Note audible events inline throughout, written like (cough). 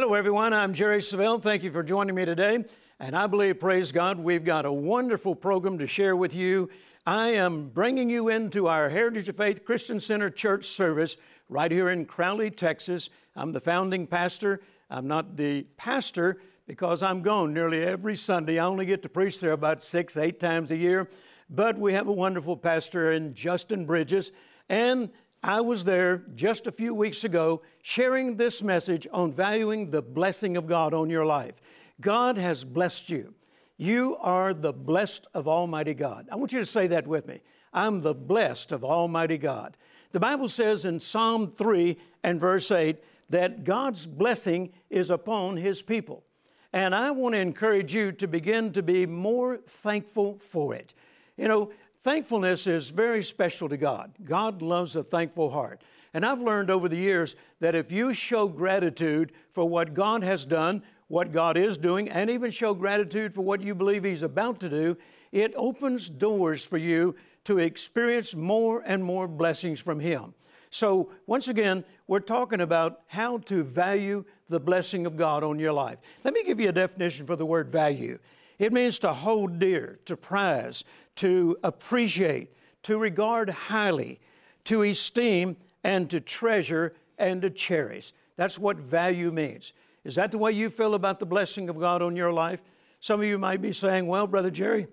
Hello, everyone. I'm Jerry Savelle. Thank you for joining me today. And I believe, praise God, we've got a wonderful program to share with you. I am bringing you into our Heritage of Faith Christian Center Church service right here in Crowley, Texas. I'm the founding pastor. I'm not the pastor because I'm gone nearly every Sunday. I only get to preach there about six, eight times a year. But we have a wonderful pastor in Justin Bridges. And I was there just a few weeks ago sharing this message on valuing the blessing of God on your life. God has blessed you. You are the blessed of Almighty God. I want you to say that with me. I'm the blessed of Almighty God. The Bible says in Psalm 3 and verse 8 that God's blessing is upon His people. And I want to encourage you to begin to be more thankful for it. You know, thankfulness is very special to God. God loves a thankful heart. And I've learned over the years that if you show gratitude for what God has done, what God is doing, and even show gratitude for what you believe He's about to do, it opens doors for you to experience more and more blessings from Him. So, once again, we're talking about how to value the blessing of God on your life. Let me give you a definition for the word value it means to hold dear, to prize, to appreciate, to regard highly, to esteem, and to treasure and to cherish. That's what value means. Is that the way you feel about the blessing of God on your life? Some of you might be saying, Well, Brother Jerry,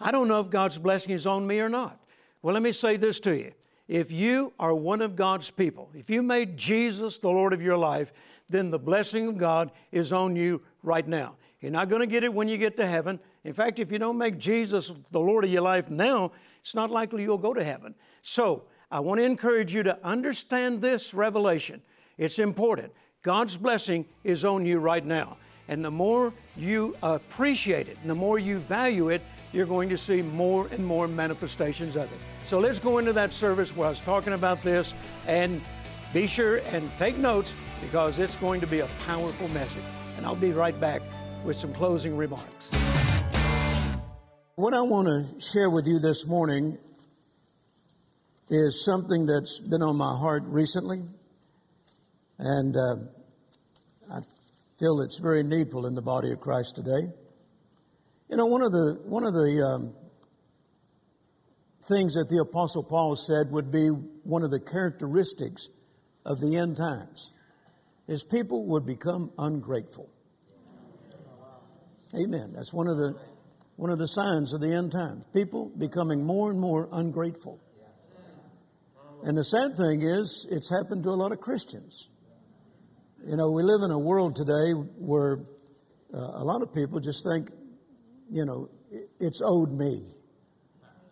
I don't know if God's blessing is on me or not. Well, let me say this to you. If you are one of God's people, if you made Jesus the Lord of your life, then the blessing of God is on you right now. You're not going to get it when you get to heaven. In fact, if you don't make Jesus the Lord of your life now, it's not likely you'll go to heaven. So, I want to encourage you to understand this revelation. It's important. God's blessing is on you right now. And the more you appreciate it, and the more you value it, you're going to see more and more manifestations of it. So let's go into that service where I was talking about this and be sure and take notes because it's going to be a powerful message. And I'll be right back with some closing remarks. What I want to share with you this morning is something that's been on my heart recently, and uh, I feel it's very needful in the body of Christ today. You know, one of the one of the um, things that the Apostle Paul said would be one of the characteristics of the end times is people would become ungrateful. Amen. That's one of the one of the signs of the end times. People becoming more and more ungrateful. And the sad thing is, it's happened to a lot of Christians. You know, we live in a world today where uh, a lot of people just think, you know, it's owed me.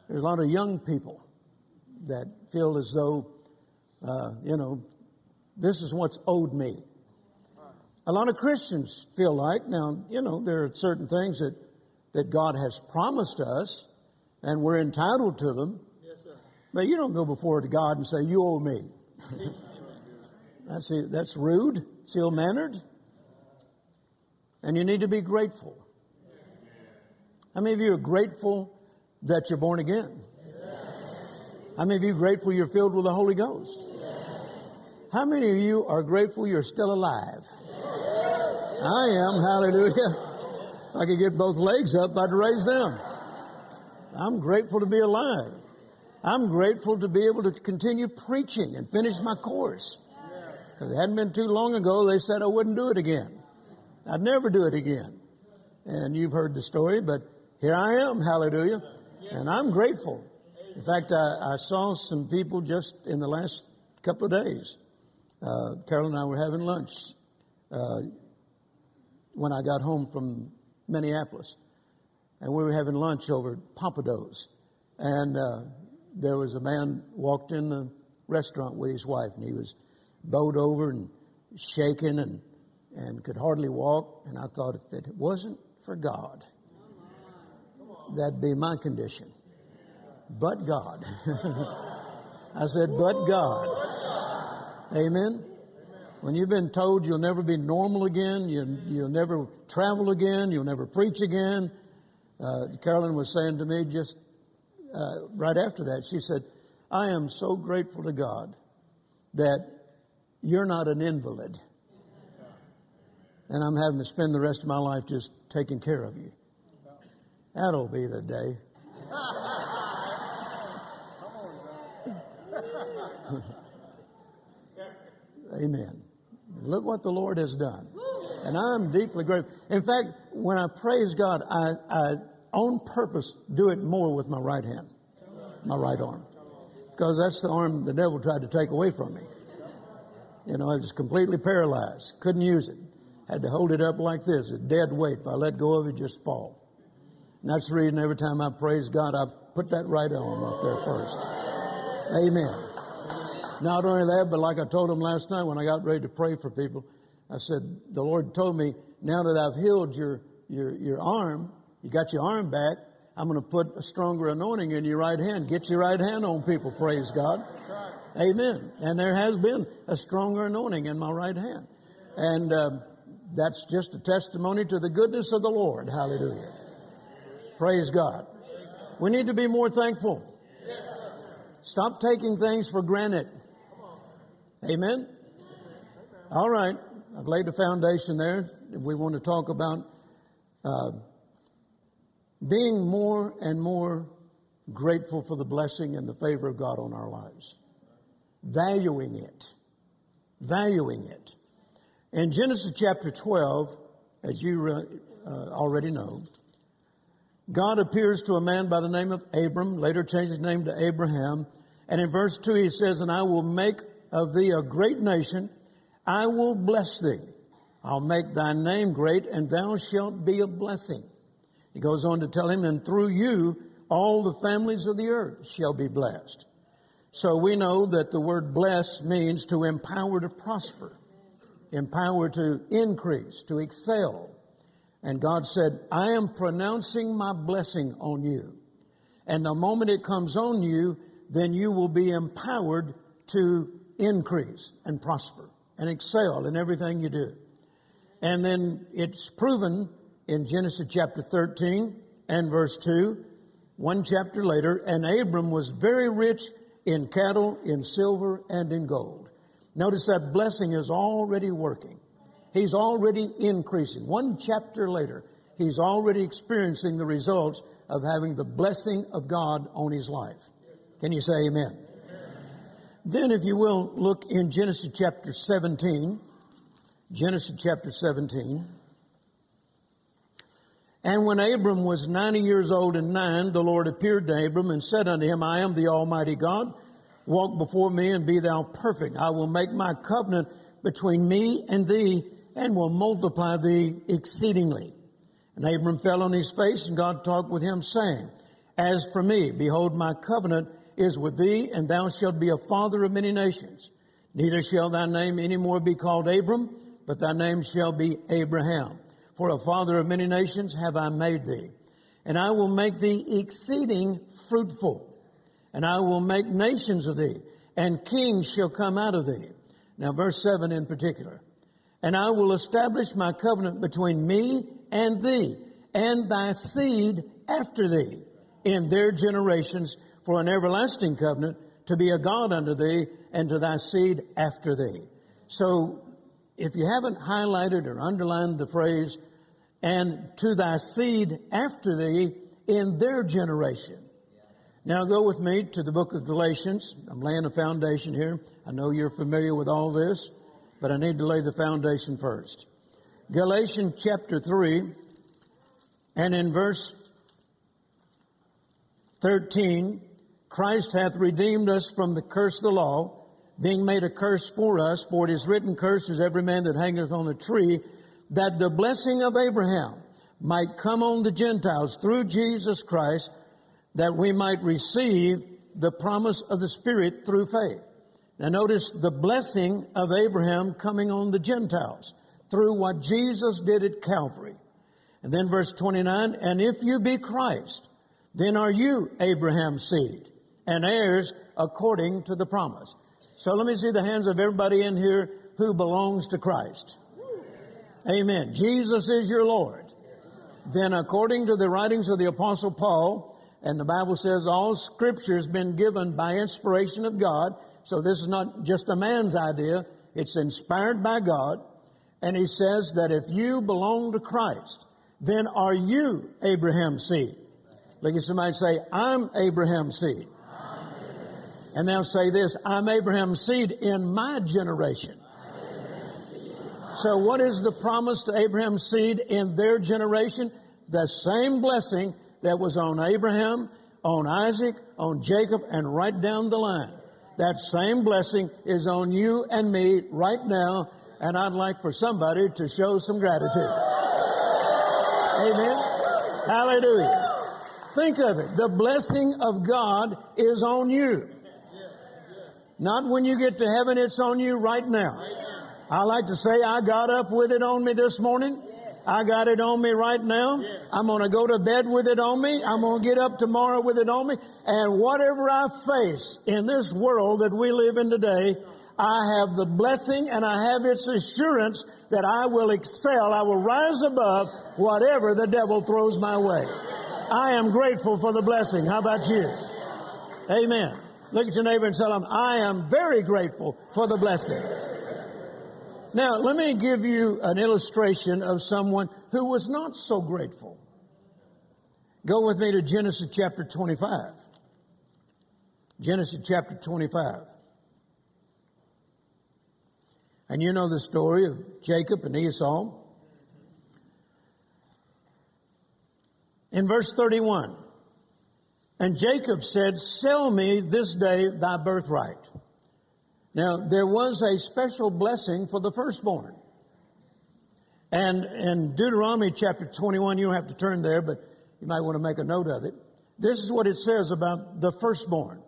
There's a lot of young people that feel as though, uh, you know, this is what's owed me. A lot of Christians feel like, now, you know, there are certain things that, that God has promised us, and we're entitled to them. Yes, sir. But you don't go before to God and say, You owe me. (laughs) that's, that's rude, it's ill mannered. And you need to be grateful. How many of you are grateful that you're born again? How many of you are grateful you're filled with the Holy Ghost? How many of you are grateful you're still alive? I am, hallelujah. If I could get both legs up, I'd raise them. I'm grateful to be alive. I'm grateful to be able to continue preaching and finish my course. Because it hadn't been too long ago, they said I wouldn't do it again. I'd never do it again. And you've heard the story, but here I am, hallelujah. And I'm grateful. In fact, I, I saw some people just in the last couple of days. Uh, Carol and I were having lunch. Uh, when I got home from Minneapolis. And we were having lunch over at Pompadour's. And uh, there was a man walked in the restaurant with his wife, and he was bowed over and shaking and, and could hardly walk. And I thought, if it wasn't for God, that'd be my condition. But God. (laughs) I said, but God. Amen. When you've been told you'll never be normal again, you, you'll never travel again, you'll never preach again. Uh, Carolyn was saying to me just uh, right after that, she said, I am so grateful to God that you're not an invalid. and I'm having to spend the rest of my life just taking care of you. That'll be the day. (laughs) (laughs) Amen. Look what the Lord has done. And I'm deeply grateful. In fact, when I praise God, I, I on purpose do it more with my right hand, my right arm. Because that's the arm the devil tried to take away from me. You know, I was completely paralyzed. Couldn't use it. Had to hold it up like this, a dead weight. If I let go of it, just fall. And that's the reason every time I praise God, I put that right arm up there first. Amen. Not only that, but like I told him last night when I got ready to pray for people, I said, the Lord told me, now that I've healed your, your, your arm, you got your arm back, I'm going to put a stronger anointing in your right hand. Get your right hand on people, praise God. Right. Amen. And there has been a stronger anointing in my right hand. And uh, that's just a testimony to the goodness of the Lord. Hallelujah. Praise God. We need to be more thankful. Stop taking things for granted. Amen? All right. I've laid the foundation there. We want to talk about uh, being more and more grateful for the blessing and the favor of God on our lives. Valuing it. Valuing it. In Genesis chapter 12, as you uh, already know, God appears to a man by the name of Abram, later changed his name to Abraham. And in verse 2, he says, And I will make of thee a great nation. I will bless thee. I'll make thy name great, and thou shalt be a blessing. He goes on to tell him, and through you, all the families of the earth shall be blessed. So we know that the word bless means to empower to prosper, empower to increase, to excel. And God said, I am pronouncing my blessing on you. And the moment it comes on you, then you will be empowered to increase and prosper and excel in everything you do. And then it's proven in Genesis chapter 13 and verse 2, one chapter later, and Abram was very rich in cattle, in silver, and in gold. Notice that blessing is already working. He's already increasing. One chapter later, he's already experiencing the results of having the blessing of God on his life. Can you say amen? Then, if you will, look in Genesis chapter 17. Genesis chapter 17. And when Abram was 90 years old and nine, the Lord appeared to Abram and said unto him, I am the Almighty God. Walk before me and be thou perfect. I will make my covenant between me and thee and will multiply thee exceedingly. And Abram fell on his face and God talked with him saying, As for me, behold, my covenant is with thee, and thou shalt be a father of many nations. Neither shall thy name any more be called Abram, but thy name shall be Abraham. For a father of many nations have I made thee. And I will make thee exceeding fruitful. And I will make nations of thee, and kings shall come out of thee. Now, verse 7 in particular. And I will establish my covenant between me and thee, and thy seed after thee, in their generations, for an everlasting covenant to be a God unto thee and to thy seed after thee. So if you haven't highlighted or underlined the phrase, and to thy seed after thee in their generation. Now go with me to the book of Galatians. I'm laying a foundation here. I know you're familiar with all this, but I need to lay the foundation first. Galatians chapter 3 and in verse 13, Christ hath redeemed us from the curse of the law, being made a curse for us, for it is written, Cursed is every man that hangeth on the tree, that the blessing of Abraham might come on the Gentiles through Jesus Christ, that we might receive the promise of the Spirit through faith. Now notice the blessing of Abraham coming on the Gentiles through what Jesus did at Calvary. And then verse 29, and if you be Christ, then are you Abraham's seed and heirs according to the promise. So let me see the hands of everybody in here who belongs to Christ. Amen. Jesus is your Lord. Then according to the writings of the apostle Paul, and the Bible says all scripture has been given by inspiration of God. So this is not just a man's idea. It's inspired by God. and he says that if you belong to Christ, then are you Abraham's seed? Look at somebody say, I'm Abraham's seed. And they'll say this, I'm Abraham's seed in my generation. So what is the promise to Abraham's seed in their generation? The same blessing that was on Abraham, on Isaac, on Jacob, and right down the line. That same blessing is on you and me right now, and I'd like for somebody to show some gratitude. Amen. Hallelujah. Think of it. The blessing of God is on you. Not when you get to heaven, it's on you right now. I like to say I got up with it on me this morning. I got it on me right now. I'm going to go to bed with it on me. I'm going to get up tomorrow with it on me. And whatever I face in this world that we live in today, I have the blessing and I have its assurance that I will excel. I will rise above whatever the devil throws my way. I am grateful for the blessing. How about you? Amen. Look at your neighbor and tell them, I am very grateful for the blessing. Now, let me give you an illustration of someone who was not so grateful. Go with me to Genesis chapter 25. Genesis chapter 25. And you know the story of Jacob and Esau. In verse 31, and Jacob said, Sell me this day thy birthright. Now, there was a special blessing for the firstborn. And in Deuteronomy chapter 21, you don't have to turn there, but you might want to make a note of it. This is what it says about the firstborn.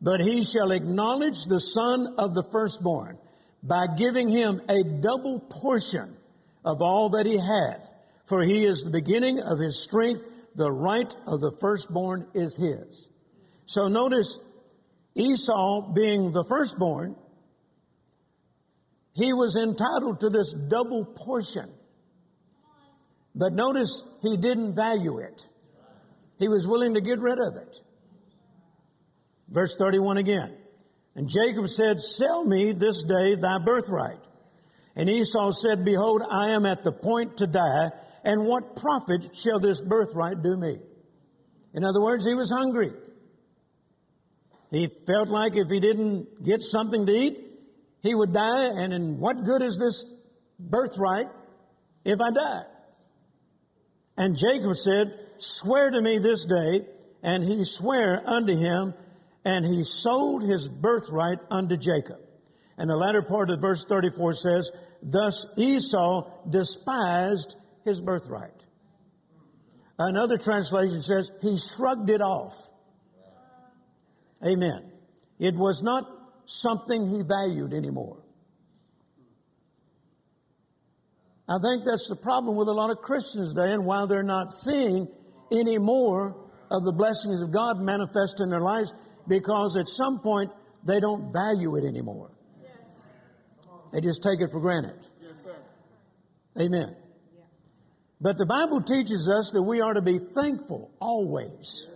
But he shall acknowledge the son of the firstborn by giving him a double portion of all that he hath. For he is the beginning of his strength. The right of the firstborn is his. So notice Esau being the firstborn, he was entitled to this double portion. But notice he didn't value it. He was willing to get rid of it. Verse 31 again. And Jacob said, Sell me this day thy birthright. And Esau said, Behold, I am at the point to die, and what profit shall this birthright do me? In other words, he was hungry. He felt like if he didn't get something to eat, he would die. And in what good is this birthright if I die? And Jacob said, Swear to me this day. And he sware unto him, and he sold his birthright unto Jacob. And the latter part of verse 34 says, Thus Esau despised his birthright. Another translation says, he shrugged it off. Amen. It was not something he valued anymore. I think that's the problem with a lot of Christians today and why they're not seeing any more of the blessings of God manifest in their lives because at some point they don't value it anymore. They just take it for granted. Amen. But the Bible teaches us that we are to be thankful always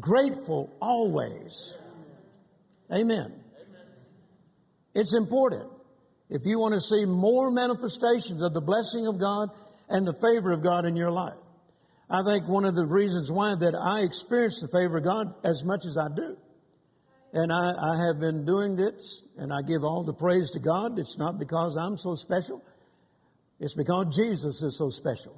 grateful always. Amen. It's important. If you want to see more manifestations of the blessing of God and the favor of God in your life. I think one of the reasons why that I experience the favor of God as much as I do. And I, I have been doing this and I give all the praise to God. It's not because I'm so special. It's because Jesus is so special.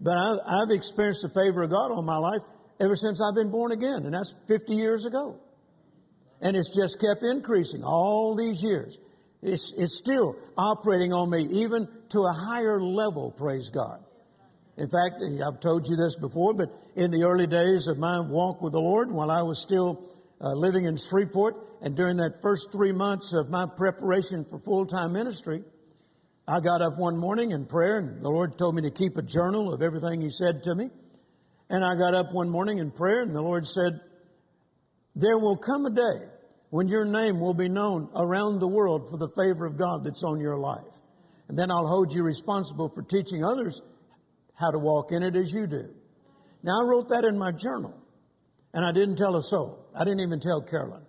But I've, I've experienced the favor of God on my life ever since I've been born again, and that's 50 years ago. And it's just kept increasing all these years. It's, it's still operating on me, even to a higher level, praise God. In fact, I've told you this before, but in the early days of my walk with the Lord, while I was still uh, living in Shreveport, and during that first three months of my preparation for full-time ministry, I got up one morning in prayer, and the Lord told me to keep a journal of everything He said to me. And I got up one morning in prayer and the Lord said, there will come a day when your name will be known around the world for the favor of God that's on your life. And then I'll hold you responsible for teaching others how to walk in it as you do. Now I wrote that in my journal and I didn't tell a soul. I didn't even tell Carolyn.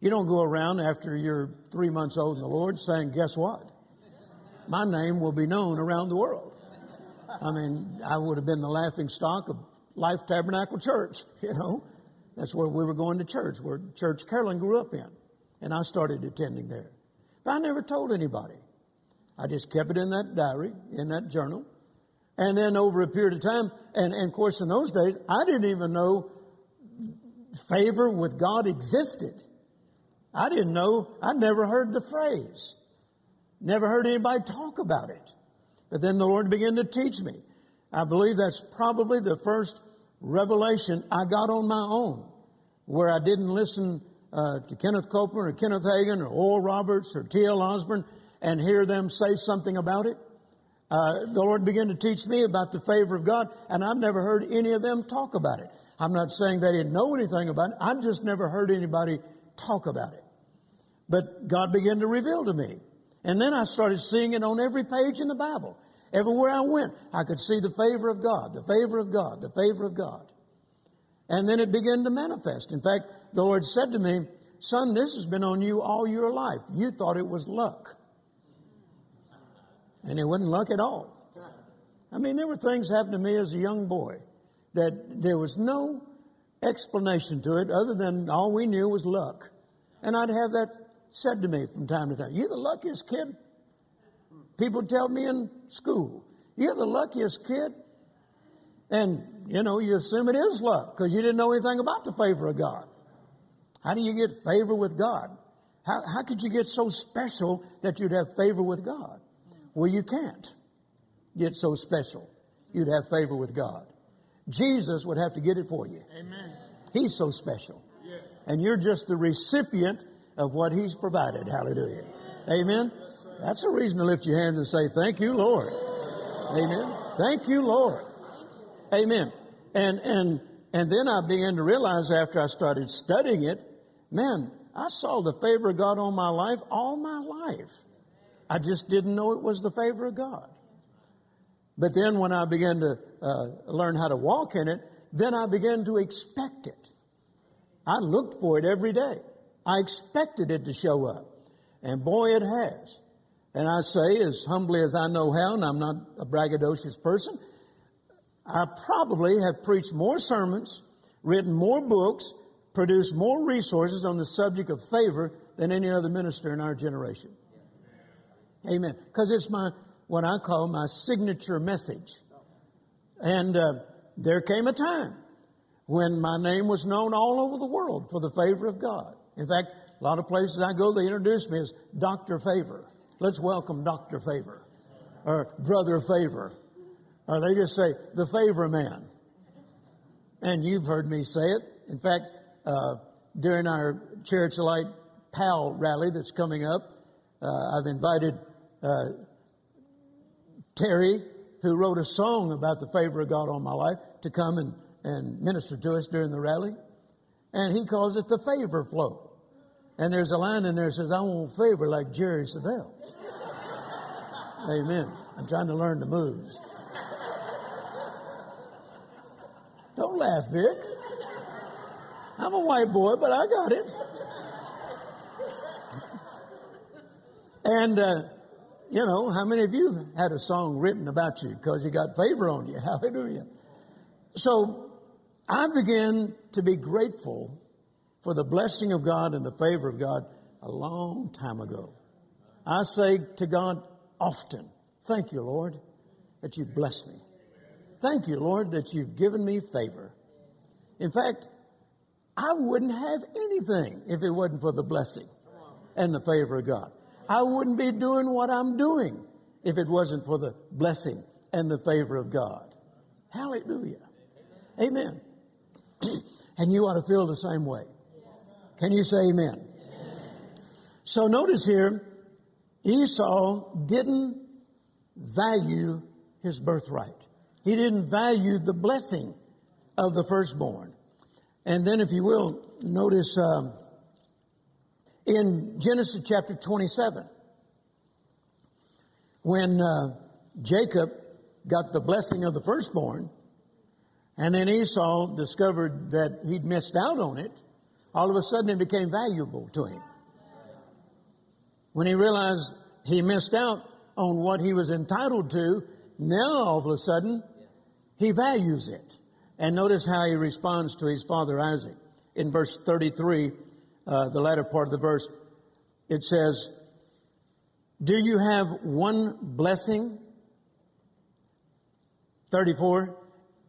You don't go around after you're three months old in the Lord saying, guess what? My name will be known around the world. I mean, I would have been the laughing stock of Life Tabernacle Church, (laughs) you know. That's where we were going to church, where Church Carolyn grew up in. And I started attending there. But I never told anybody. I just kept it in that diary, in that journal. And then over a period of time, and, and of course in those days, I didn't even know favor with God existed. I didn't know, I'd never heard the phrase. Never heard anybody talk about it. But then the Lord began to teach me. I believe that's probably the first revelation I got on my own, where I didn't listen uh, to Kenneth Copeland or Kenneth Hagin or Oral Roberts or T.L. Osborn and hear them say something about it. Uh, the Lord began to teach me about the favor of God, and I've never heard any of them talk about it. I'm not saying they didn't know anything about it. I've just never heard anybody talk about it. But God began to reveal to me. And then I started seeing it on every page in the Bible. Everywhere I went, I could see the favor of God, the favor of God, the favor of God. And then it began to manifest. In fact, the Lord said to me, Son, this has been on you all your life. You thought it was luck. And it wasn't luck at all. I mean, there were things happened to me as a young boy that there was no explanation to it other than all we knew was luck. And I'd have that said to me from time to time. You're the luckiest kid. People tell me in school, you're the luckiest kid. And, you know, you assume it is luck because you didn't know anything about the favor of God. How do you get favor with God? How, how could you get so special that you'd have favor with God? Well, you can't get so special. You'd have favor with God. Jesus would have to get it for you. Amen. He's so special. Yes. And you're just the recipient of what He's provided. Hallelujah. Amen. That's a reason to lift your hands and say, Thank you, Lord. Amen. Thank you, Lord. Amen. And and and then I began to realize after I started studying it, man, I saw the favor of God on my life all my life. I just didn't know it was the favor of God. But then when I began to uh, learn how to walk in it, then I began to expect it. I looked for it every day. I expected it to show up. And boy, it has. And I say, as humbly as I know how, and I'm not a braggadocious person, I probably have preached more sermons, written more books, produced more resources on the subject of favor than any other minister in our generation. Amen. Because it's my, what I call my signature message. And uh, there came a time when my name was known all over the world for the favor of God. In fact, a lot of places I go, they introduce me as Dr. Favor. Let's welcome Dr. Favor or Brother Favor. Or they just say, the favor man. And you've heard me say it. In fact, uh, during our of Light PAL rally that's coming up, uh, I've invited uh, Terry, who wrote a song about the favor of God on my life, to come and, and minister to us during the rally. And he calls it the favor flow. And there's a line in there that says, I want favor like Jerry Savelle. (laughs) Amen. I'm trying to learn the moves. Don't laugh, Vic. I'm a white boy, but I got it. And, uh, you know, how many of you had a song written about you because you got favor on you? (laughs) Hallelujah. So I began to be grateful for the blessing of God and the favor of God a long time ago. I say to God often, Thank you, Lord, that you've blessed me. Thank you, Lord, that you've given me favor. In fact, I wouldn't have anything if it wasn't for the blessing and the favor of God. I wouldn't be doing what I'm doing if it wasn't for the blessing and the favor of God. Hallelujah. Amen. (clears throat) and you ought to feel the same way. Can you say amen? So notice here, Esau didn't value his birthright. He didn't value the blessing of the firstborn. And then, if you will, notice um, in Genesis chapter 27, when uh, Jacob got the blessing of the firstborn, and then Esau discovered that he'd missed out on it, all of a sudden it became valuable to him. When he realized he missed out, on what he was entitled to, now all of a sudden, he values it. And notice how he responds to his father Isaac. In verse 33, uh, the latter part of the verse, it says, Do you have one blessing? 34.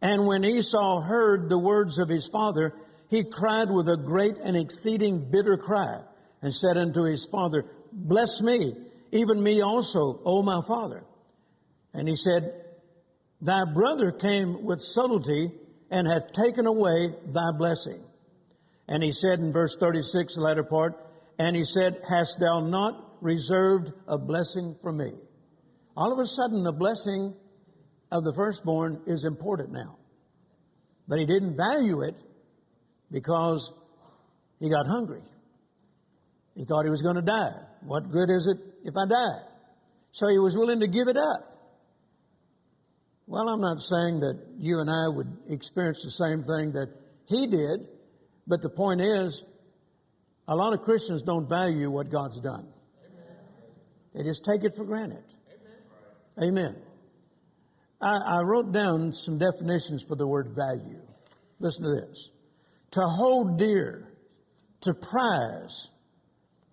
And when Esau heard the words of his father, he cried with a great and exceeding bitter cry and said unto his father, Bless me, even me also, O my father. And he said, Thy brother came with subtlety and hath taken away thy blessing. And he said in verse 36, the latter part, and he said, Hast thou not reserved a blessing for me? All of a sudden, the blessing of the firstborn is important now. But he didn't value it because he got hungry. He thought he was going to die. What good is it if I die? So he was willing to give it up. Well, I'm not saying that you and I would experience the same thing that he did, but the point is, a lot of Christians don't value what God's done. They just take it for granted. Amen. Amen. I, I wrote down some definitions for the word value. Listen to this. To hold dear, to prize,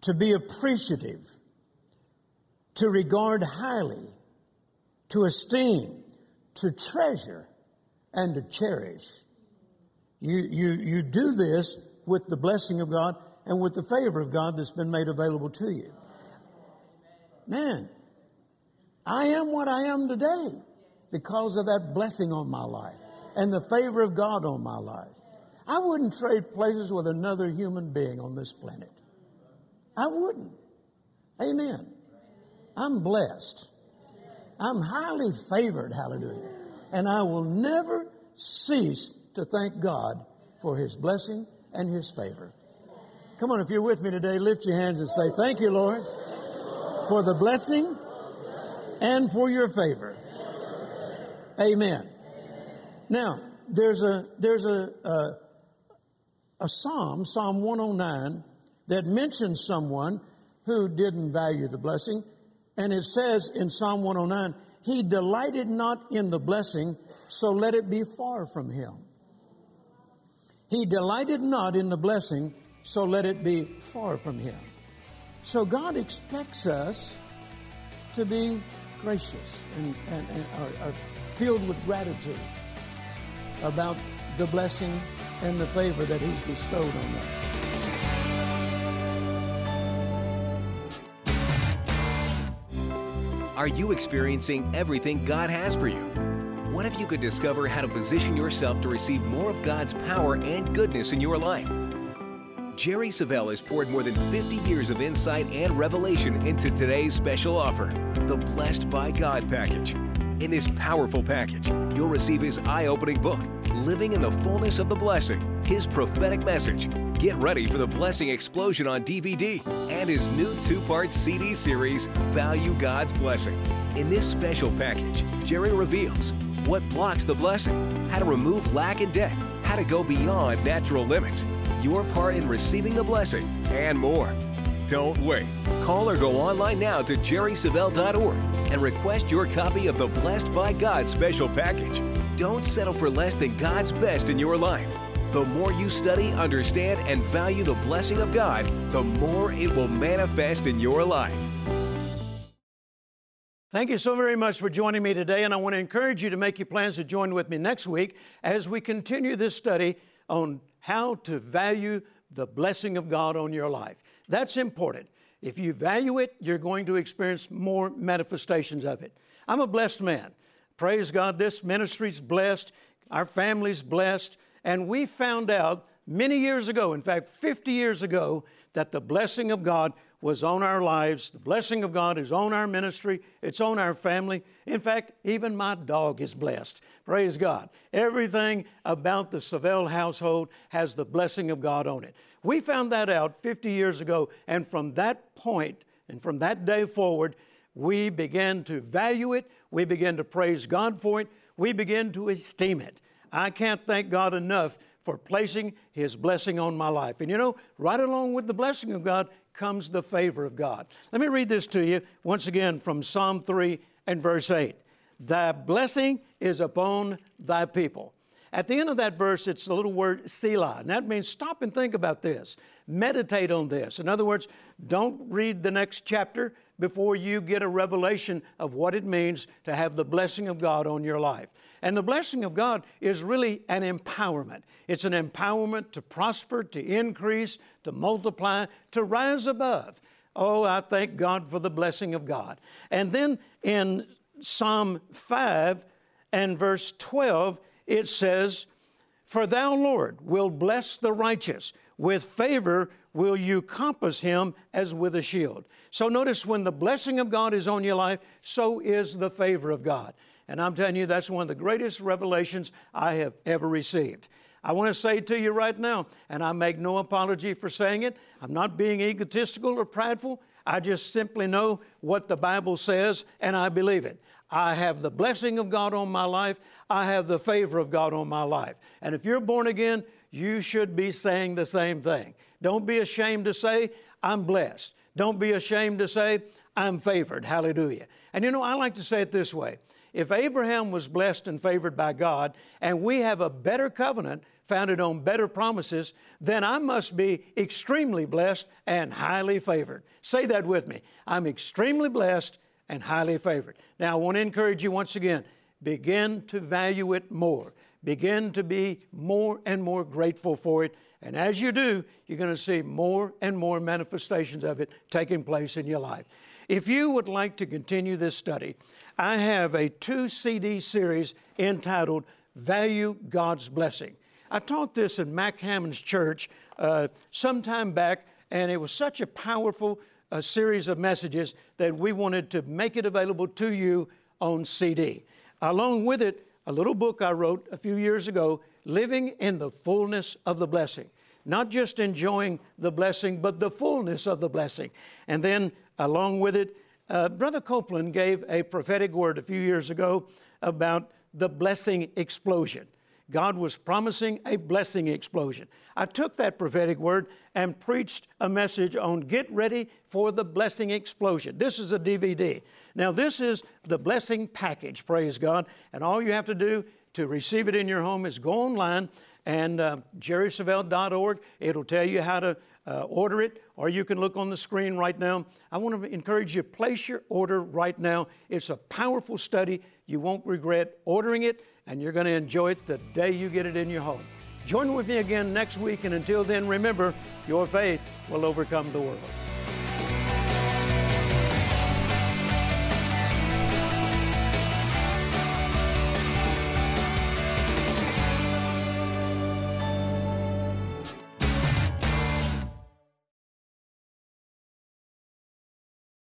to be appreciative, to regard highly, to esteem, to treasure, and to cherish. You, you, you do this with the blessing of God and with the favor of God that's been made available to you. Man, I am what I am today because of that blessing on my life and the favor of God on my life. I wouldn't trade places with another human being on this planet. I wouldn't. Amen. I'm blessed. I'm highly favored, hallelujah. And I will never cease to thank God for His blessing and His favor. Come on, if you're with me today, lift your hands and say, Thank you, Lord, for the blessing and for your favor. Amen. Now, there's a, there's a, a, a psalm, Psalm 109, that mentions someone who didn't value the blessing. And it says in Psalm 109, He delighted not in the blessing, so let it be far from him. He delighted not in the blessing, so let it be far from him. So God expects us to be gracious and, and, and are, are filled with gratitude about the blessing and the favor that He's bestowed on us. Are you experiencing everything God has for you? What if you could discover how to position yourself to receive more of God's power and goodness in your life? Jerry Savelle has poured more than 50 years of insight and revelation into today's special offer, the Blessed by God package. In this powerful package, you'll receive his eye opening book, Living in the Fullness of the Blessing, his prophetic message. Get ready for the blessing explosion on DVD and his new two part CD series, Value God's Blessing. In this special package, Jerry reveals what blocks the blessing, how to remove lack and debt, how to go beyond natural limits, your part in receiving the blessing, and more. Don't wait. Call or go online now to jerrysavelle.org and request your copy of the Blessed by God special package. Don't settle for less than God's best in your life. The more you study, understand, and value the blessing of God, the more it will manifest in your life. Thank you so very much for joining me today, and I want to encourage you to make your plans to join with me next week as we continue this study on how to value the blessing of God on your life. That's important. If you value it, you're going to experience more manifestations of it. I'm a blessed man. Praise God, this ministry's blessed, our family's blessed, and we found out many years ago, in fact, 50 years ago, that the blessing of God was on our lives. The blessing of God is on our ministry, it's on our family. In fact, even my dog is blessed. Praise God. Everything about the Savelle household has the blessing of God on it. We found that out 50 years ago, and from that point and from that day forward, we began to value it, we began to praise God for it, we began to esteem it. I can't thank God enough for placing His blessing on my life. And you know, right along with the blessing of God comes the favor of God. Let me read this to you once again from Psalm 3 and verse 8. Thy blessing is upon thy people. At the end of that verse, it's the little word Selah, and that means stop and think about this. Meditate on this. In other words, don't read the next chapter before you get a revelation of what it means to have the blessing of God on your life. And the blessing of God is really an empowerment. It's an empowerment to prosper, to increase, to multiply, to rise above. Oh, I thank God for the blessing of God. And then in Psalm 5 and verse 12, it says, For thou, Lord, will bless the righteous. With favor will you compass him as with a shield. So notice when the blessing of God is on your life, so is the favor of God. And I'm telling you, that's one of the greatest revelations I have ever received. I want to say to you right now, and I make no apology for saying it, I'm not being egotistical or prideful. I just simply know what the Bible says and I believe it. I have the blessing of God on my life. I have the favor of God on my life. And if you're born again, you should be saying the same thing. Don't be ashamed to say, I'm blessed. Don't be ashamed to say, I'm favored. Hallelujah. And you know, I like to say it this way if Abraham was blessed and favored by God, and we have a better covenant founded on better promises, then I must be extremely blessed and highly favored. Say that with me. I'm extremely blessed and highly favored. Now, I want to encourage you once again begin to value it more. Begin to be more and more grateful for it. And as you do, you're going to see more and more manifestations of it taking place in your life. If you would like to continue this study, I have a two CD series entitled Value God's Blessing. I taught this in Mac Hammond's church uh, some time back, and it was such a powerful uh, series of messages that we wanted to make it available to you on CD. Along with it, a little book I wrote a few years ago, Living in the Fullness of the Blessing. Not just enjoying the blessing, but the fullness of the blessing. And then, along with it, uh, Brother Copeland gave a prophetic word a few years ago about the blessing explosion. God was promising a blessing explosion. I took that prophetic word and preached a message on get ready for the blessing explosion. This is a DVD. Now, this is the blessing package, praise God. And all you have to do to receive it in your home is go online and uh. It'll tell you how to uh, order it, or you can look on the screen right now. I want to encourage you place your order right now. It's a powerful study. You won't regret ordering it, and you're going to enjoy it the day you get it in your home. Join with me again next week, and until then, remember your faith will overcome the world.